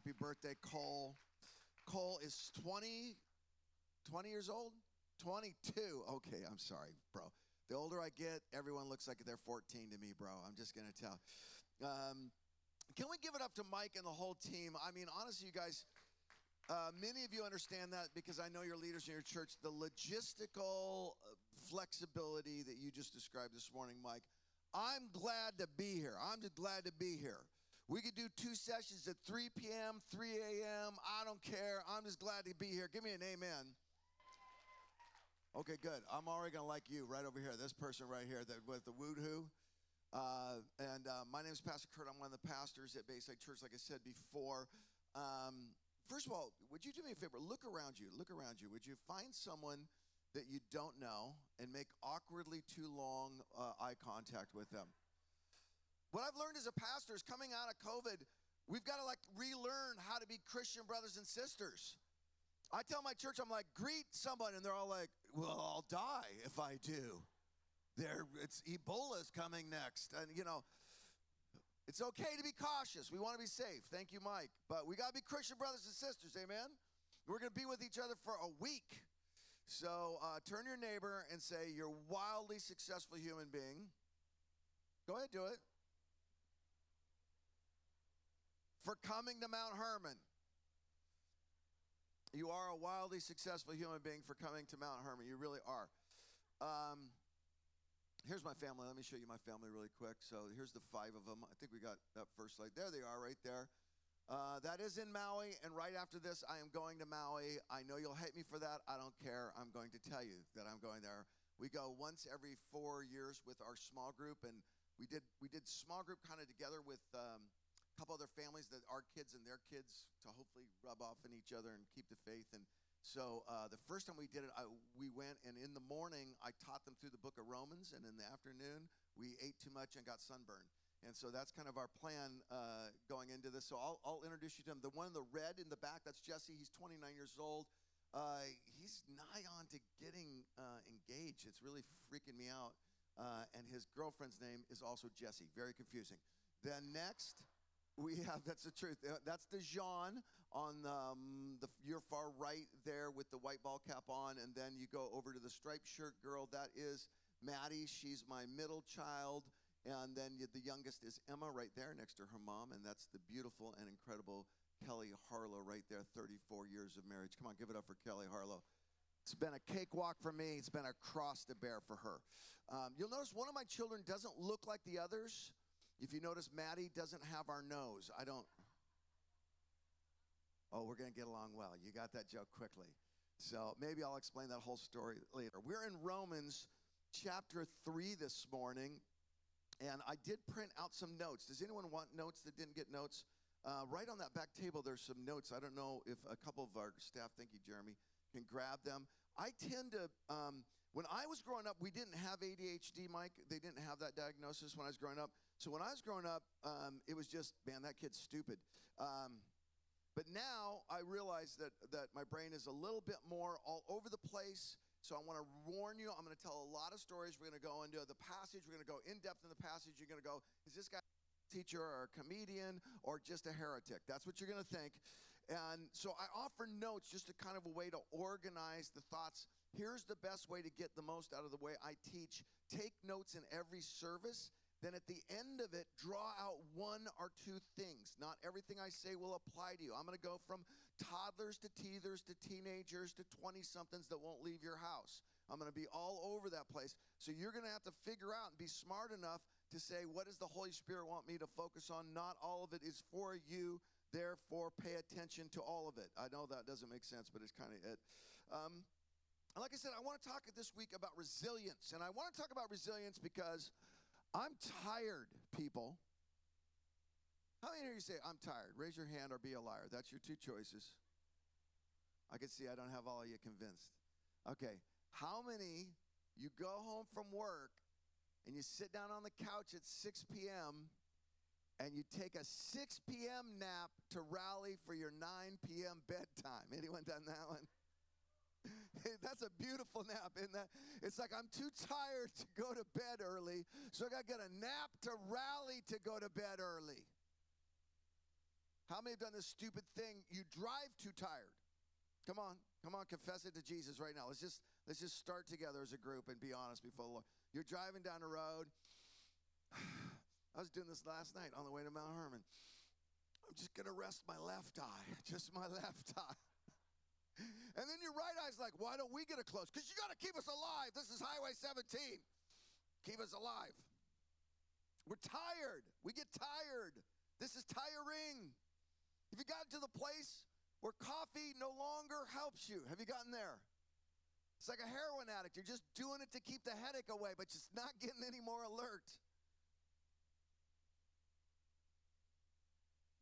happy birthday, Cole. Cole is 20, 20 years old? 22. Okay, I'm sorry, bro. The older I get, everyone looks like they're 14 to me, bro. I'm just going to tell. Um, can we give it up to Mike and the whole team? I mean, honestly, you guys, uh, many of you understand that because I know your leaders in your church. The logistical uh, flexibility that you just described this morning, Mike. I'm glad to be here. I'm just glad to be here. We could do two sessions at 3 p.m., 3 a.m. I don't care. I'm just glad to be here. Give me an amen. Okay, good. I'm already gonna like you right over here. This person right here that with the woo Uh, and uh, my name is Pastor Kurt. I'm one of the pastors at Bayside Church, like I said before. Um, first of all, would you do me a favor? Look around you. Look around you. Would you find someone that you don't know and make awkwardly too long uh, eye contact with them? What I've learned as a pastor is coming out of COVID, we've got to like relearn how to be Christian brothers and sisters. I tell my church, I'm like, greet someone, and they're all like, well, I'll die if I do. There, it's Ebola's coming next, and you know, it's okay to be cautious. We want to be safe. Thank you, Mike. But we got to be Christian brothers and sisters. Amen. We're going to be with each other for a week. So uh, turn your neighbor and say, "You're wildly successful human being." Go ahead, do it. For coming to Mount Hermon. You are a wildly successful human being for coming to Mount Hermon. You really are. Um, here's my family. Let me show you my family really quick. So here's the five of them. I think we got that first slide. There they are right there. Uh, that is in Maui, and right after this, I am going to Maui. I know you'll hate me for that. I don't care. I'm going to tell you that I'm going there. We go once every four years with our small group, and we did we did small group kind of together with um, couple other families that our kids and their kids to hopefully rub off on each other and keep the faith. And so uh, the first time we did it, I, we went and in the morning I taught them through the book of Romans, and in the afternoon we ate too much and got sunburned. And so that's kind of our plan uh, going into this. So I'll, I'll, introduce you to him. The one in the red in the back, that's Jesse. He's 29 years old. Uh, he's nigh on to getting uh, engaged. It's really freaking me out. Uh, and his girlfriend's name is also Jesse. Very confusing. Then next, we have that's the truth. Uh, that's the Jean on um, the your far right there with the white ball cap on, and then you go over to the striped shirt girl. That is Maddie. She's my middle child, and then the youngest is Emma right there next to her mom, and that's the beautiful and incredible Kelly Harlow right there. 34 years of marriage. Come on, give it up for Kelly Harlow. It's been a cakewalk for me. It's been a cross to bear for her. Um, you'll notice one of my children doesn't look like the others. If you notice, Maddie doesn't have our nose. I don't. Oh, we're going to get along well. You got that joke quickly. So maybe I'll explain that whole story later. We're in Romans chapter 3 this morning, and I did print out some notes. Does anyone want notes that didn't get notes? Uh, right on that back table, there's some notes. I don't know if a couple of our staff, thank you, Jeremy, can grab them. I tend to, um, when I was growing up, we didn't have ADHD, Mike. They didn't have that diagnosis when I was growing up. So when I was growing up, um, it was just, man, that kid's stupid. Um, but now I realize that, that my brain is a little bit more all over the place. So I want to warn you, I'm going to tell a lot of stories. We're going to go into the passage. We're going to go in depth in the passage. You're going to go, is this guy a teacher or a comedian or just a heretic? That's what you're going to think. And so I offer notes just a kind of a way to organize the thoughts. Here's the best way to get the most out of the way I teach. Take notes in every service then at the end of it, draw out one or two things. Not everything I say will apply to you. I'm going to go from toddlers to teethers to teenagers to 20 somethings that won't leave your house. I'm going to be all over that place. So you're going to have to figure out and be smart enough to say, what does the Holy Spirit want me to focus on? Not all of it is for you. Therefore, pay attention to all of it. I know that doesn't make sense, but it's kind of it. Um, like I said, I want to talk this week about resilience. And I want to talk about resilience because I'm tired, people. How many of you say, I'm tired? Raise your hand or be a liar. That's your two choices. I can see I don't have all of you convinced. Okay. How many you go home from work and you sit down on the couch at 6 p.m. and you take a 6 p.m. nap to rally for your 9 p.m. bedtime? Anyone done that one? That's a beautiful nap, isn't that? It's like I'm too tired to go to bed early, so I got to get a nap to rally to go to bed early. How many have done this stupid thing? You drive too tired. Come on, come on, confess it to Jesus right now. Let's just let's just start together as a group and be honest before the Lord. You're driving down the road. I was doing this last night on the way to Mount Hermon. I'm just gonna rest my left eye, just my left eye. And then your right eye's like, why don't we get a close? Because you got to keep us alive. This is Highway 17. Keep us alive. We're tired. We get tired. This is tiring. Have you gotten to the place where coffee no longer helps you? Have you gotten there? It's like a heroin addict. You're just doing it to keep the headache away, but just not getting any more alert.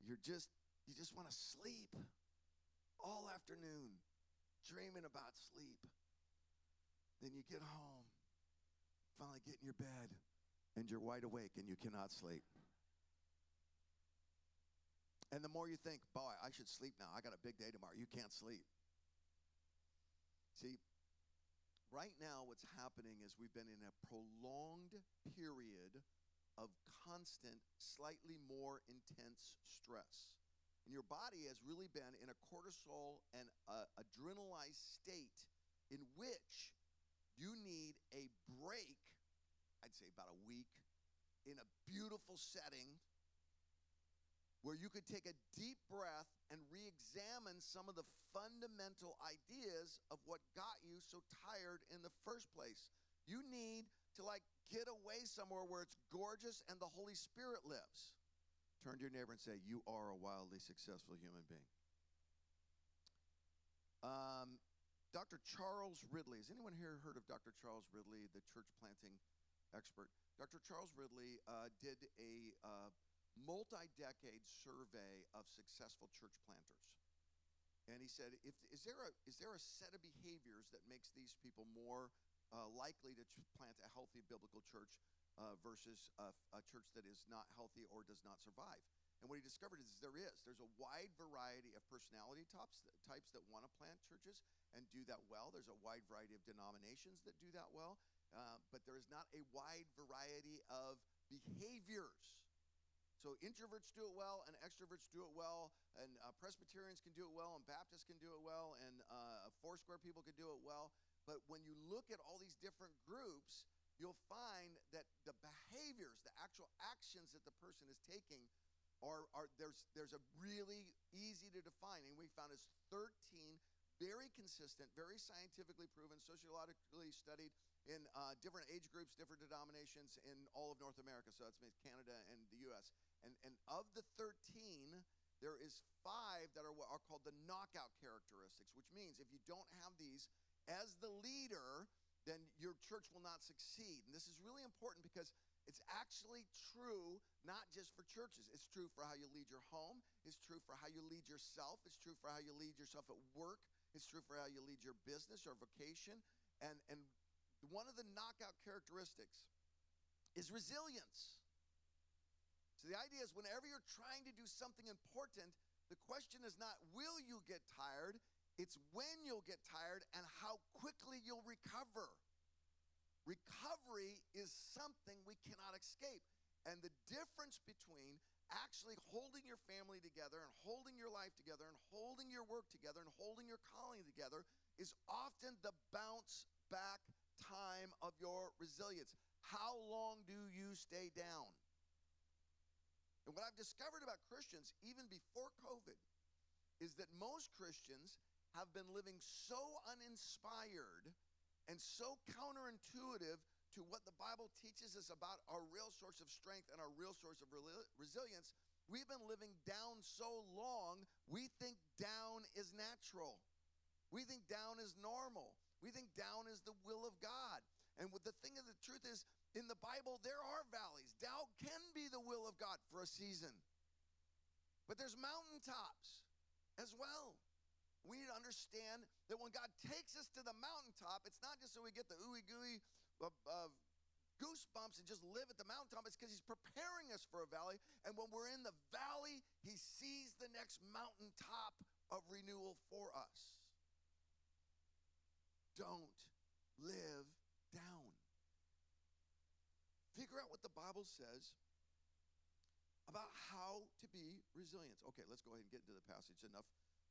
You're just, you just want to sleep all afternoon, dreaming about sleep. Then you get home, finally get in your bed, and you're wide awake and you cannot sleep. And the more you think, boy, I should sleep now. I got a big day tomorrow. You can't sleep. See, right now, what's happening is we've been in a prolonged period of constant, slightly more intense stress. And your body has really been in a cortisol and uh, adrenalized state in which you need a break, I'd say about a week, in a beautiful setting where you could take a deep breath and re examine some of the fundamental ideas of what got you so tired in the first place. You need to like get away somewhere where it's gorgeous and the Holy Spirit lives. Turn to your neighbor and say, You are a wildly successful human being. Um, Dr. Charles Ridley. Has anyone here heard of Dr. Charles Ridley, the church planting expert? Dr. Charles Ridley uh, did a uh, multi-decade survey of successful church planters. And he said, if, is, there a, is there a set of behaviors that makes these people more uh, likely to plant a healthy biblical church uh, versus a, a, church that is not healthy or does not survive? And what he discovered is there is. There's a wide variety of personality types, types that want to plant churches and do that well. There's a wide variety of denominations that do that well. Uh, but there is not a wide variety of behaviors so introverts do it well, and extroverts do it well, and uh, Presbyterians can do it well, and Baptists can do it well, and uh, Foursquare people can do it well. But when you look at all these different groups, you'll find that the behaviors, the actual actions that the person is taking, are, are there's there's a really easy to define, and we found is 13 very consistent, very scientifically proven, sociologically studied in uh, different age groups, different denominations in all of North America. So that's Canada and the U.S. And, and of the 13, there is five that are what are called the knockout characteristics, which means if you don't have these as the leader, then your church will not succeed. And this is really important because it's actually true not just for churches. It's true for how you lead your home. It's true for how you lead yourself. It's true for how you lead yourself at work. It's true for how you lead your business or vocation. And, and one of the knockout characteristics is resilience. So the idea is whenever you're trying to do something important, the question is not will you get tired, it's when you'll get tired and how quickly you'll recover. Recovery is something we cannot escape. And the difference between actually holding your family together and holding your life together and holding your work together and holding your calling together is often the bounce back time of your resilience. How long do you stay down? And what I've discovered about Christians, even before COVID, is that most Christians have been living so uninspired and so counterintuitive to what the Bible teaches us about our real source of strength and our real source of resilience. We've been living down so long, we think down is natural. We think down is normal. We think down is the will of God. And the thing of the truth is, in the Bible, there are valleys. Doubt can be the will of God for a season. But there's mountaintops as well. We need to understand that when God takes us to the mountaintop, it's not just so we get the ooey gooey goosebumps and just live at the mountaintop. It's because He's preparing us for a valley. And when we're in the valley, He sees the next mountaintop of renewal for us. Don't live down. Figure out what the Bible says about how to be resilient. Okay, let's go ahead and get into the passage. Enough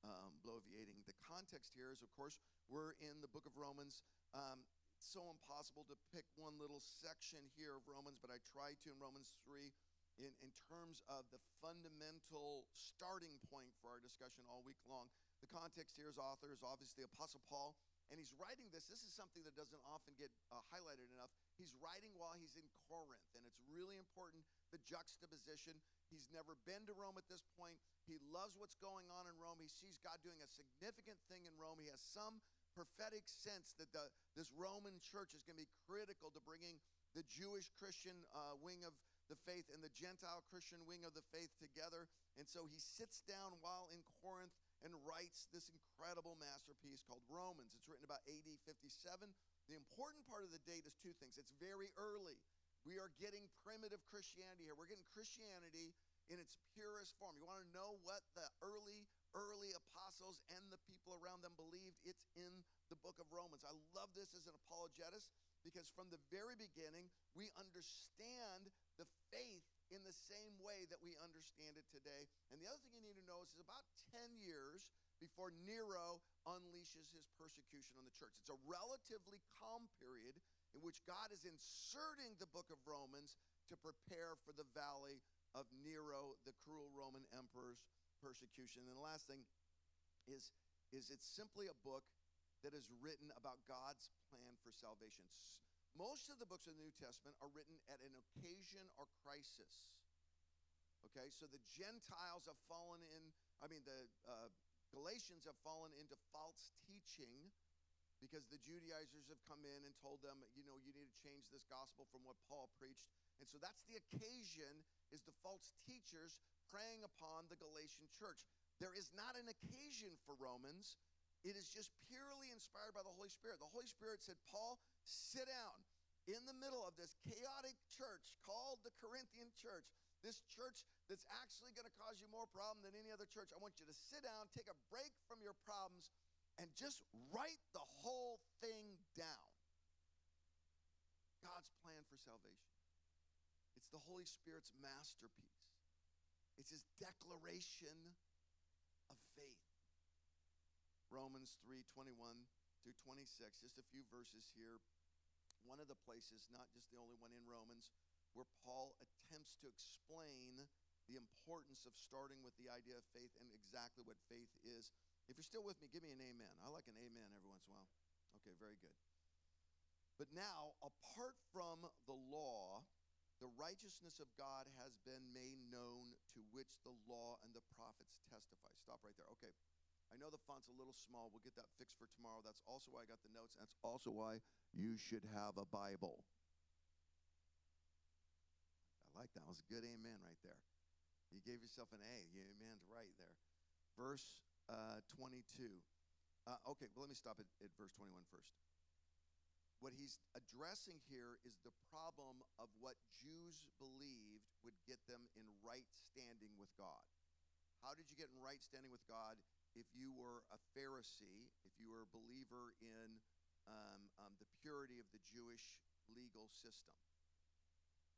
um, bloviating. The context here is, of course, we're in the book of Romans. Um, it's so impossible to pick one little section here of Romans, but I tried to in Romans 3 in, in terms of the fundamental starting point for our discussion all week long. The context here is author is obviously Apostle Paul, and he's writing this. This is something that doesn't often get uh, highlighted enough. He's writing while he's in Corinth, and it's really important the juxtaposition. He's never been to Rome at this point. He loves what's going on in Rome. He sees God doing a significant thing in Rome. He has some prophetic sense that the, this Roman church is going to be critical to bringing the Jewish Christian uh, wing of the faith and the Gentile Christian wing of the faith together. And so he sits down while in Corinth and writes this incredible masterpiece called Romans. It's written about AD 57. The important part of the date is two things. It's very early. We are getting primitive Christianity here. We're getting Christianity in its purest form. You want to know what the early early apostles and the people around them believed. It's in the book of Romans. I love this as an apologetist because from the very beginning, we understand the faith in the same way that we understand it today. And the other thing you need to know is, is about 10 years before Nero unleashes his persecution on the church. It's a relatively calm period in which God is inserting the book of Romans to prepare for the valley of Nero, the cruel Roman emperor's persecution. And the last thing is, is it's simply a book that is written about God's plan for salvation. Most of the books of the New Testament are written at an occasion or crisis. Okay, so the Gentiles have fallen in, I mean, the uh, Galatians have fallen into false teaching because the Judaizers have come in and told them, you know, you need to change this gospel from what Paul preached. And so that's the occasion is the false teachers preying upon the Galatian church. There is not an occasion for Romans. It is just purely inspired by the Holy Spirit. The Holy Spirit said, Paul, sit down in the middle of this chaotic church called the Corinthian church, this church that's actually going to cause you more problem than any other church. I want you to sit down, take a break from your problems, and just write the whole thing down. God's plan for salvation. It's the Holy Spirit's masterpiece. It's his declaration of faith. Romans 3 21 through 26, just a few verses here. One of the places, not just the only one in Romans, where Paul attempts to explain the importance of starting with the idea of faith and exactly what faith is. If you're still with me, give me an amen. I like an amen every once in a while. Okay, very good. But now, apart from the law, the righteousness of God has been made known to which the law and the prophets testify. Stop right there. Okay. I know the font's a little small. We'll get that fixed for tomorrow. That's also why I got the notes. That's also why you should have a Bible. I like that. That was a good amen right there. You gave yourself an A. You amened right there. Verse uh, 22. Uh, okay, well, let me stop at, at verse 21 first what he's addressing here is the problem of what Jews believed would get them in right standing with God. How did you get in right standing with God if you were a Pharisee, if you were a believer in um, um, the purity of the Jewish legal system?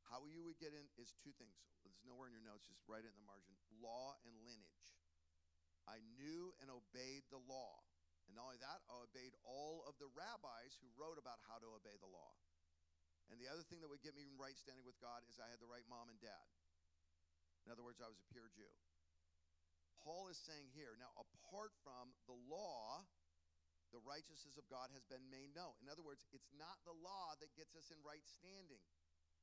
How you would get in is two things. There's nowhere in your notes, just write it in the margin law and lineage. I knew and obeyed the law. And not only that, I obeyed all of the rabbis who wrote about how to obey the law. And the other thing that would get me right standing with God is I had the right mom and dad. In other words, I was a pure Jew. Paul is saying here, now, apart from the law, the righteousness of God has been made known. In other words, it's not the law that gets us in right standing.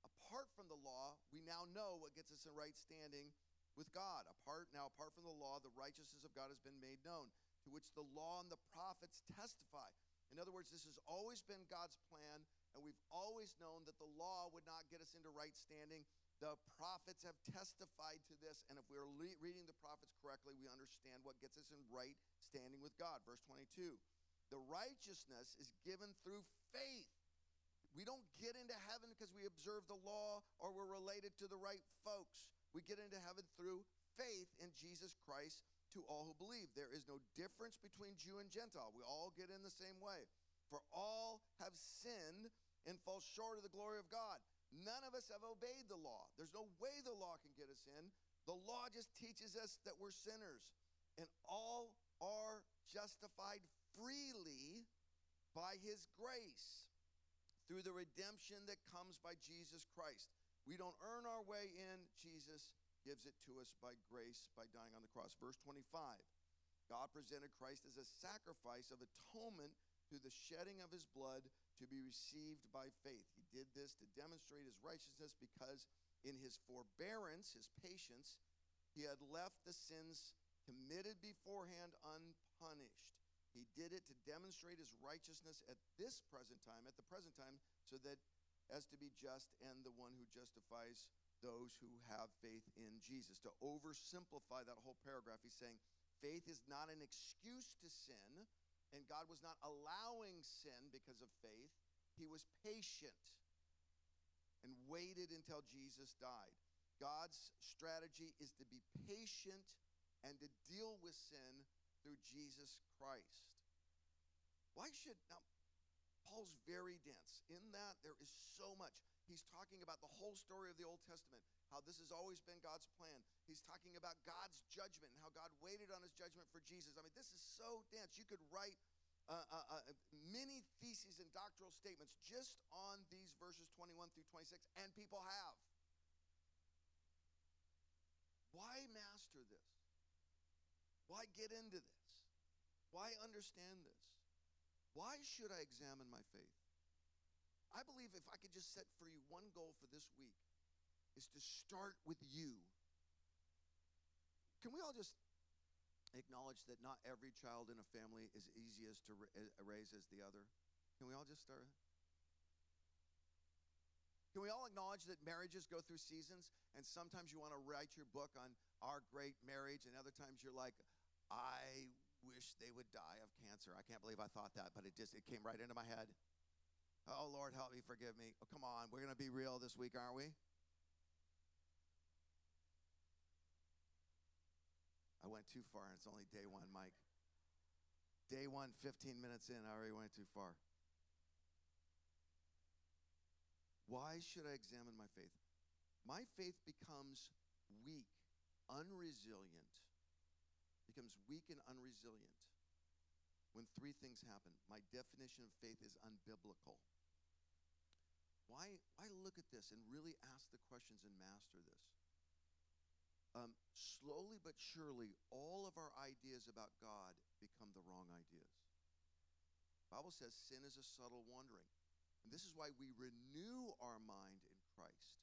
Apart from the law, we now know what gets us in right standing with God. Apart now, apart from the law, the righteousness of God has been made known to which the law and the prophets testify. In other words, this has always been God's plan, and we've always known that the law would not get us into right standing. The prophets have testified to this, and if we're le- reading the prophets correctly, we understand what gets us in right standing with God. Verse 22 The righteousness is given through faith. We don't get into heaven because we observe the law or we're related to the right folks. We get into heaven through faith in Jesus Christ to all who believe. There is no difference between Jew and Gentile. We all get in the same way. For all have sinned and fall short of the glory of God. None of us have obeyed the law. There's no way the law can get us in. The law just teaches us that we're sinners, and all are justified freely by his grace through the redemption that comes by Jesus Christ. We don't earn our way in, Jesus gives it to us by grace by dying on the cross. Verse 25 God presented Christ as a sacrifice of atonement through the shedding of his blood to be received by faith. Did this to demonstrate his righteousness because in his forbearance, his patience, he had left the sins committed beforehand unpunished. He did it to demonstrate his righteousness at this present time, at the present time, so that as to be just and the one who justifies those who have faith in Jesus. To oversimplify that whole paragraph, he's saying faith is not an excuse to sin, and God was not allowing sin because of faith. He was patient and waited until Jesus died. God's strategy is to be patient and to deal with sin through Jesus Christ. Why should now Paul's very dense. In that there is so much. He's talking about the whole story of the Old Testament, how this has always been God's plan. He's talking about God's judgment and how God waited on his judgment for Jesus. I mean, this is so dense. You could write uh, uh, uh, many theses and doctrinal statements just on these verses 21 through 26, and people have. Why master this? Why get into this? Why understand this? Why should I examine my faith? I believe if I could just set for you one goal for this week is to start with you. Can we all just acknowledge that not every child in a family is easy as to eh, raise as the other? Can we all just start? Can we all acknowledge that marriages go through seasons and sometimes you want to write your book on our great marriage and other times you're like, I wish they would die of cancer. I can't believe I thought that, but it just it came right into my head. Oh Lord, help me, forgive me. Oh, come on, we're going to be real this week, aren't we? I went too far, and it's only day one, Mike. Day one, 15 minutes in, I already went too far. Why should I examine my faith? My faith becomes weak, unresilient, becomes weak and unresilient when three things happen. My definition of faith is unbiblical. Why, why look at this and really ask the questions and master this? Um, slowly but surely, all of our ideas about God become the wrong ideas. Bible says sin is a subtle wandering. And this is why we renew our mind in Christ.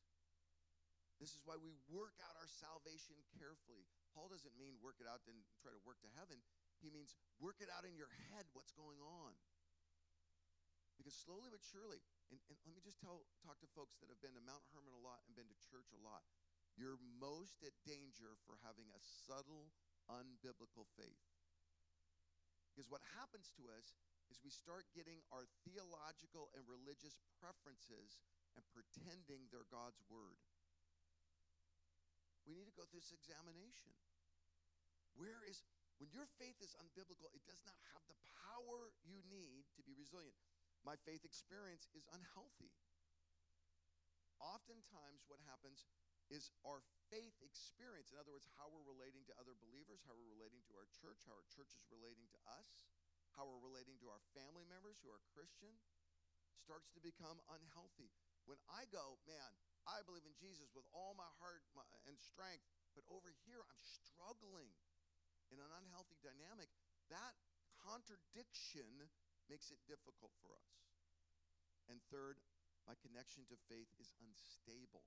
This is why we work out our salvation carefully. Paul doesn't mean work it out and try to work to heaven. He means work it out in your head what's going on. Because slowly but surely, and, and let me just tell, talk to folks that have been to Mount Hermon a lot and been to church a lot. You're most at danger for having a subtle, unbiblical faith. Because what happens to us is we start getting our theological and religious preferences and pretending they're God's word. We need to go through this examination. Where is, when your faith is unbiblical, it does not have the power you need to be resilient. My faith experience is unhealthy. Oftentimes, what happens is our faith experience, in other words, how we're relating to other believers, how we're relating to our church, how our church is relating to us, how we're relating to our family members who are Christian, starts to become unhealthy. When I go, man, I believe in Jesus with all my heart and strength, but over here I'm struggling in an unhealthy dynamic. That contradiction makes it difficult for us. And third, my connection to faith is unstable.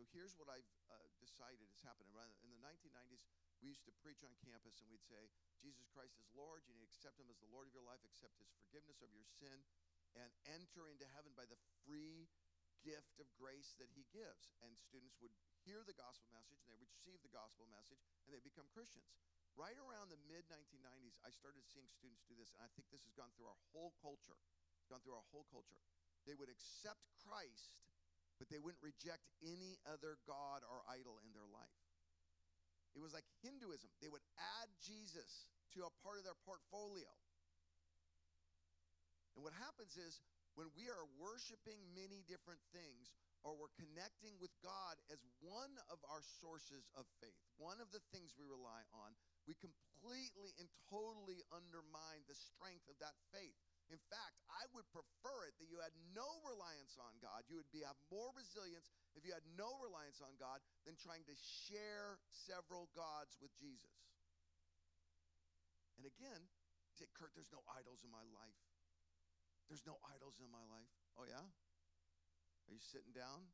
So here's what I've uh, decided has happened. In the 1990s, we used to preach on campus and we'd say, Jesus Christ is Lord. You need to accept Him as the Lord of your life, accept His forgiveness of your sin, and enter into heaven by the free gift of grace that he gives. And students would hear the gospel message and they would receive the gospel message and they become Christians. Right around the mid 1990s, I started seeing students do this, and I think this has gone through our whole culture. It's gone through our whole culture. They would accept Christ, but they wouldn't reject any other God or idol in their life. It was like Hinduism. They would add Jesus to a part of their portfolio. And what happens is when we are worshiping many different things, or we're connecting with God as one of our sources of faith, one of the things we rely on, we completely and totally undermine the strength of that faith. In fact, I would prefer it that you had no reliance on God. You would be, have more resilience if you had no reliance on God than trying to share several gods with Jesus. And again, you say, Kurt, there's no idols in my life. There's no idols in my life. Oh, yeah? Are you sitting down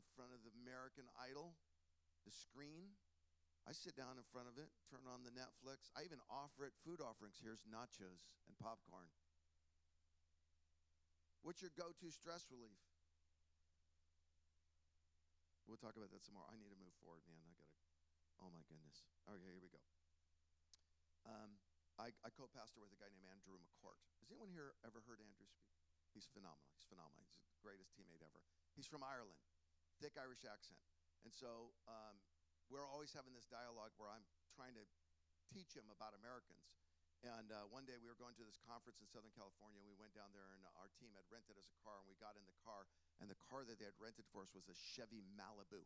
in front of the American Idol, the screen? I sit down in front of it, turn on the Netflix. I even offer it food offerings. Here's nachos and popcorn. What's your go to stress relief? We'll talk about that some more. I need to move forward, man. I got to. Oh, my goodness. Okay, here we go. Um, I, I co pastor with a guy named Andrew McCourt. Has anyone here ever heard Andrew speak? He's phenomenal. He's phenomenal. He's the greatest teammate ever. He's from Ireland, thick Irish accent. And so um, we're always having this dialogue where I'm trying to teach him about Americans. And uh, one day we were going to this conference in Southern California. We went down there, and our team had rented us a car. And we got in the car, and the car that they had rented for us was a Chevy Malibu.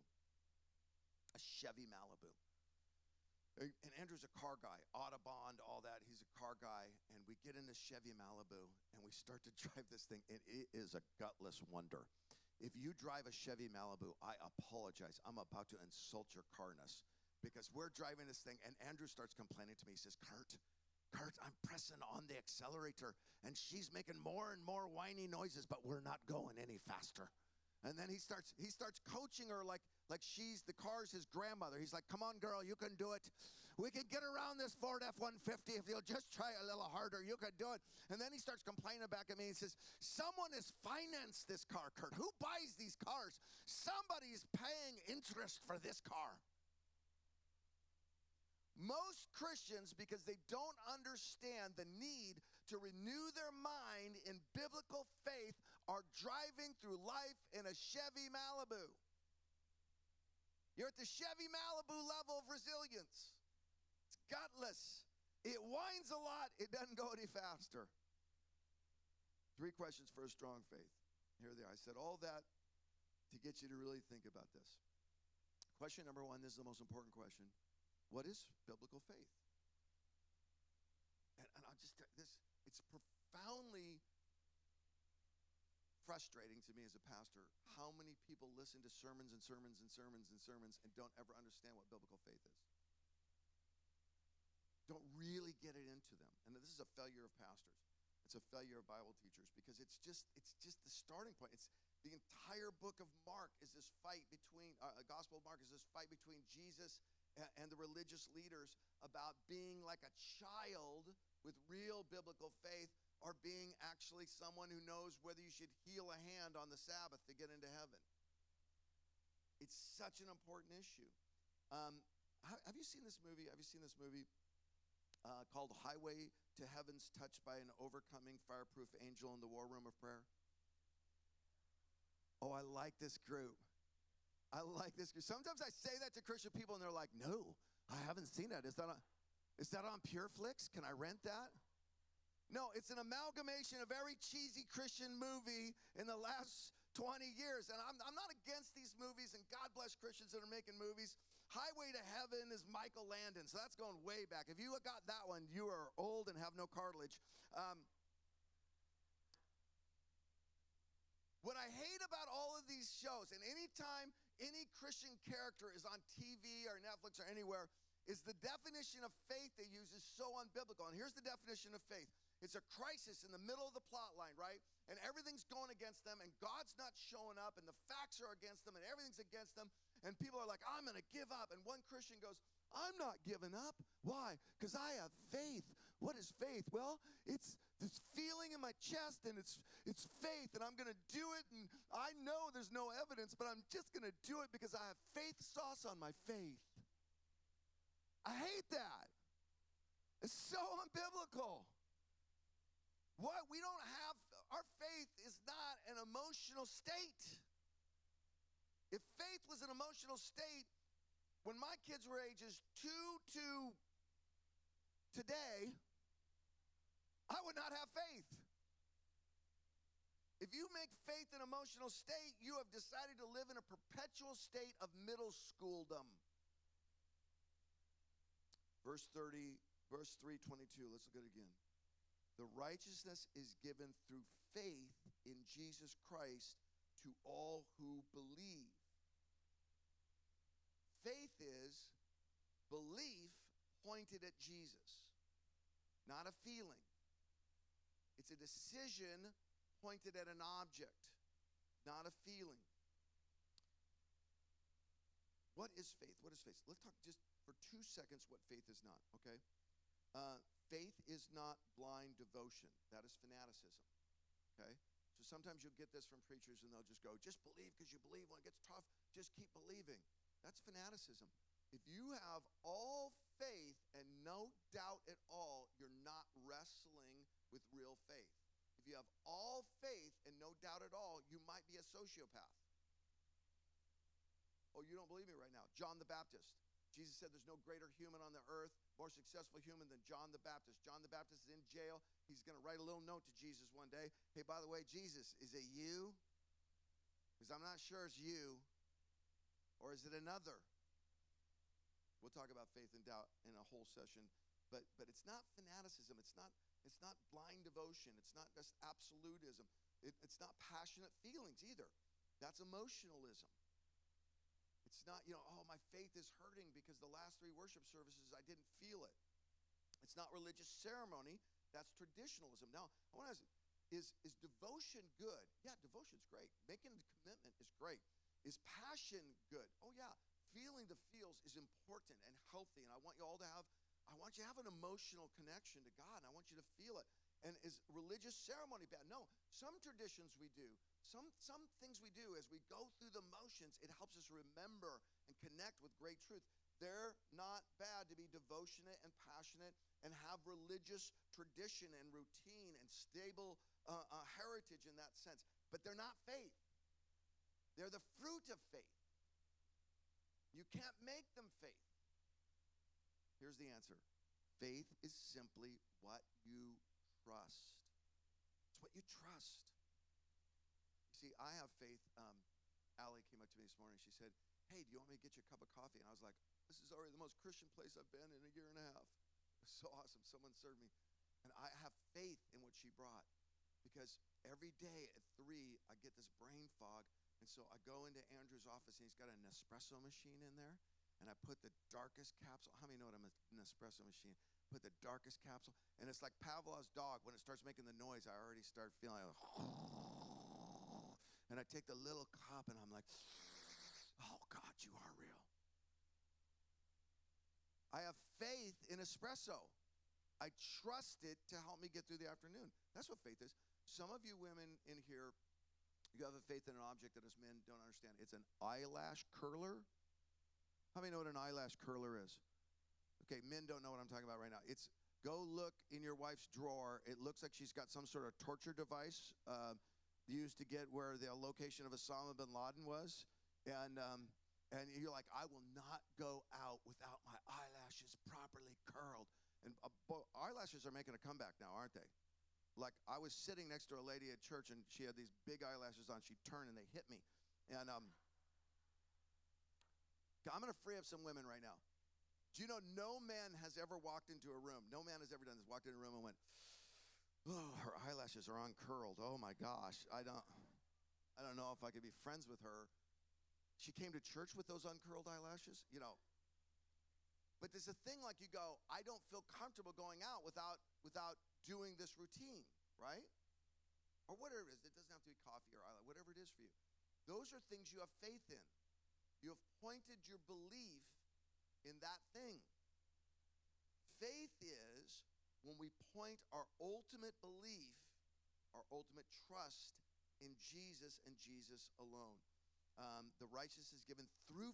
A Chevy Malibu. And Andrew's a car guy, Autobahn, all that. He's a car guy. And we get in the Chevy Malibu and we start to drive this thing, and it is a gutless wonder. If you drive a Chevy Malibu, I apologize. I'm about to insult your carness because we're driving this thing, and Andrew starts complaining to me. He says, Kurt, Kurt, I'm pressing on the accelerator and she's making more and more whiny noises, but we're not going any faster. And then he starts he starts coaching her like like she's the car's his grandmother. He's like, "Come on, girl, you can do it. We can get around this Ford F-150 if you'll just try a little harder. You can do it." And then he starts complaining back at me. He says, "Someone has financed this car, Kurt. Who buys these cars? Somebody's paying interest for this car." Most Christians, because they don't understand the need to renew their mind in biblical faith, are driving through life in a Chevy Malibu. You're at the Chevy Malibu level of resilience. It's gutless. It whines a lot, it doesn't go any faster. Three questions for a strong faith. Here they are. I said all that to get you to really think about this. Question number one this is the most important question what is biblical faith? And, and I'll just this it's profoundly frustrating to me as a pastor how many people listen to sermons and sermons and sermons and sermons and don't ever understand what biblical faith is. Don't really get it into them. And this is a failure of pastors. It's a failure of Bible teachers because it's just it's just the starting point. It's the entire book of Mark is this fight between uh, Gospel of Mark is this fight between Jesus and the religious leaders about being like a child with real biblical faith or being actually someone who knows whether you should heal a hand on the Sabbath to get into heaven. It's such an important issue. Um, have you seen this movie? Have you seen this movie uh, called Highway to Heaven's Touched by an Overcoming Fireproof Angel in the War Room of Prayer? Oh, I like this group. I like this. Group. Sometimes I say that to Christian people and they're like, no, I haven't seen that. Is that on, is that on PureFlix? Can I rent that? No, it's an amalgamation of every cheesy Christian movie in the last 20 years. And I'm, I'm not against these movies, and God bless Christians that are making movies. Highway to Heaven is Michael Landon, so that's going way back. If you got that one, you are old and have no cartilage. Um, what I hate about all of these shows, and anytime any Christian character is on TV or Netflix or anywhere, is the definition of faith they use is so unbiblical. And here's the definition of faith it's a crisis in the middle of the plot line, right? And everything's going against them, and God's not showing up, and the facts are against them, and everything's against them. And people are like, I'm going to give up. And one Christian goes, I'm not giving up. Why? Because I have faith. What is faith? Well, it's this feeling in my chest and it's it's faith and I'm going to do it and I know there's no evidence, but I'm just going to do it because I have faith sauce on my faith. I hate that. It's so unbiblical. What? We don't have our faith is not an emotional state. If faith was an emotional state, when my kids were ages 2 to today, I would not have faith. If you make faith an emotional state, you have decided to live in a perpetual state of middle schooldom. Verse 30, verse 322, let's look at it again. The righteousness is given through faith in Jesus Christ to all who believe. Faith is belief pointed at Jesus, not a feeling. It's a decision pointed at an object, not a feeling. What is faith? What is faith? Let's talk just for two seconds what faith is not, okay? Uh, faith is not blind devotion. That is fanaticism, okay? So sometimes you'll get this from preachers and they'll just go, just believe because you believe. When it gets tough, just keep believing. That's fanaticism. If you have all faith and no doubt at all, you're not wrestling with real faith. If you have all faith and no doubt at all, you might be a sociopath. Oh, you don't believe me right now. John the Baptist. Jesus said there's no greater human on the earth, more successful human than John the Baptist. John the Baptist is in jail. He's going to write a little note to Jesus one day. Hey, by the way, Jesus, is it you? Because I'm not sure it's you. Or is it another? We'll talk about faith and doubt in a whole session. But but it's not fanaticism. It's not it's not blind devotion. It's not just absolutism. It, it's not passionate feelings either. That's emotionalism. It's not, you know, oh, my faith is hurting because the last three worship services I didn't feel it. It's not religious ceremony. That's traditionalism. Now, I want to ask is, is devotion good? Yeah, devotion's great. Making a commitment is great. Is passion good? Oh, yeah. Feeling the feels is important and healthy. And I want you all to have, I want you to have an emotional connection to God. And I want you to feel it. And is religious ceremony bad? No. Some traditions we do, some, some things we do as we go through the motions, it helps us remember and connect with great truth. They're not bad to be devotionate and passionate and have religious tradition and routine and stable uh, uh, heritage in that sense, but they're not faith. They're the fruit of faith. You can't make them faith. Here's the answer faith is simply what you trust. It's what you trust You see, I have faith. Um, Allie came up to me this morning. She said, Hey, do you want me to get you a cup of coffee? And I was like, This is already the most Christian place I've been in a year and a half. It was so awesome. Someone served me. And I have faith in what she brought because every day at three, I get this brain fog. And so I go into Andrew's office and he's got an espresso machine in there. And I put the darkest capsule. How many know what I'm an espresso machine? Put the darkest capsule. And it's like Pavlov's dog. When it starts making the noise, I already start feeling like, and I take the little cup and I'm like, oh, God, you are real. I have faith in espresso. I trust it to help me get through the afternoon. That's what faith is. Some of you women in here, you have a faith in an object that us men don't understand. It's an eyelash curler. How many know what an eyelash curler is? Okay, men don't know what I'm talking about right now. It's go look in your wife's drawer. It looks like she's got some sort of torture device. Uh, used to get where the location of Osama bin Laden was. And, um, and you're like, I will not go out without my eyelashes properly curled. And uh, eyelashes are making a comeback now, aren't they? Like I was sitting next to a lady at church and she had these big eyelashes on. She turned and they hit me. And um, I'm going to free up some women right now. Do you know no man has ever walked into a room? No man has ever done this. Walked in a room and went, Oh, her eyelashes are uncurled. Oh my gosh. I don't I don't know if I could be friends with her. She came to church with those uncurled eyelashes, you know. But there's a thing like you go, I don't feel comfortable going out without without doing this routine, right? Or whatever it is. It doesn't have to be coffee or eyelash, whatever it is for you. Those are things you have faith in. You have pointed your belief in that thing. Faith is when we point our ultimate belief, our ultimate trust in Jesus and Jesus alone. Um, the righteousness is given through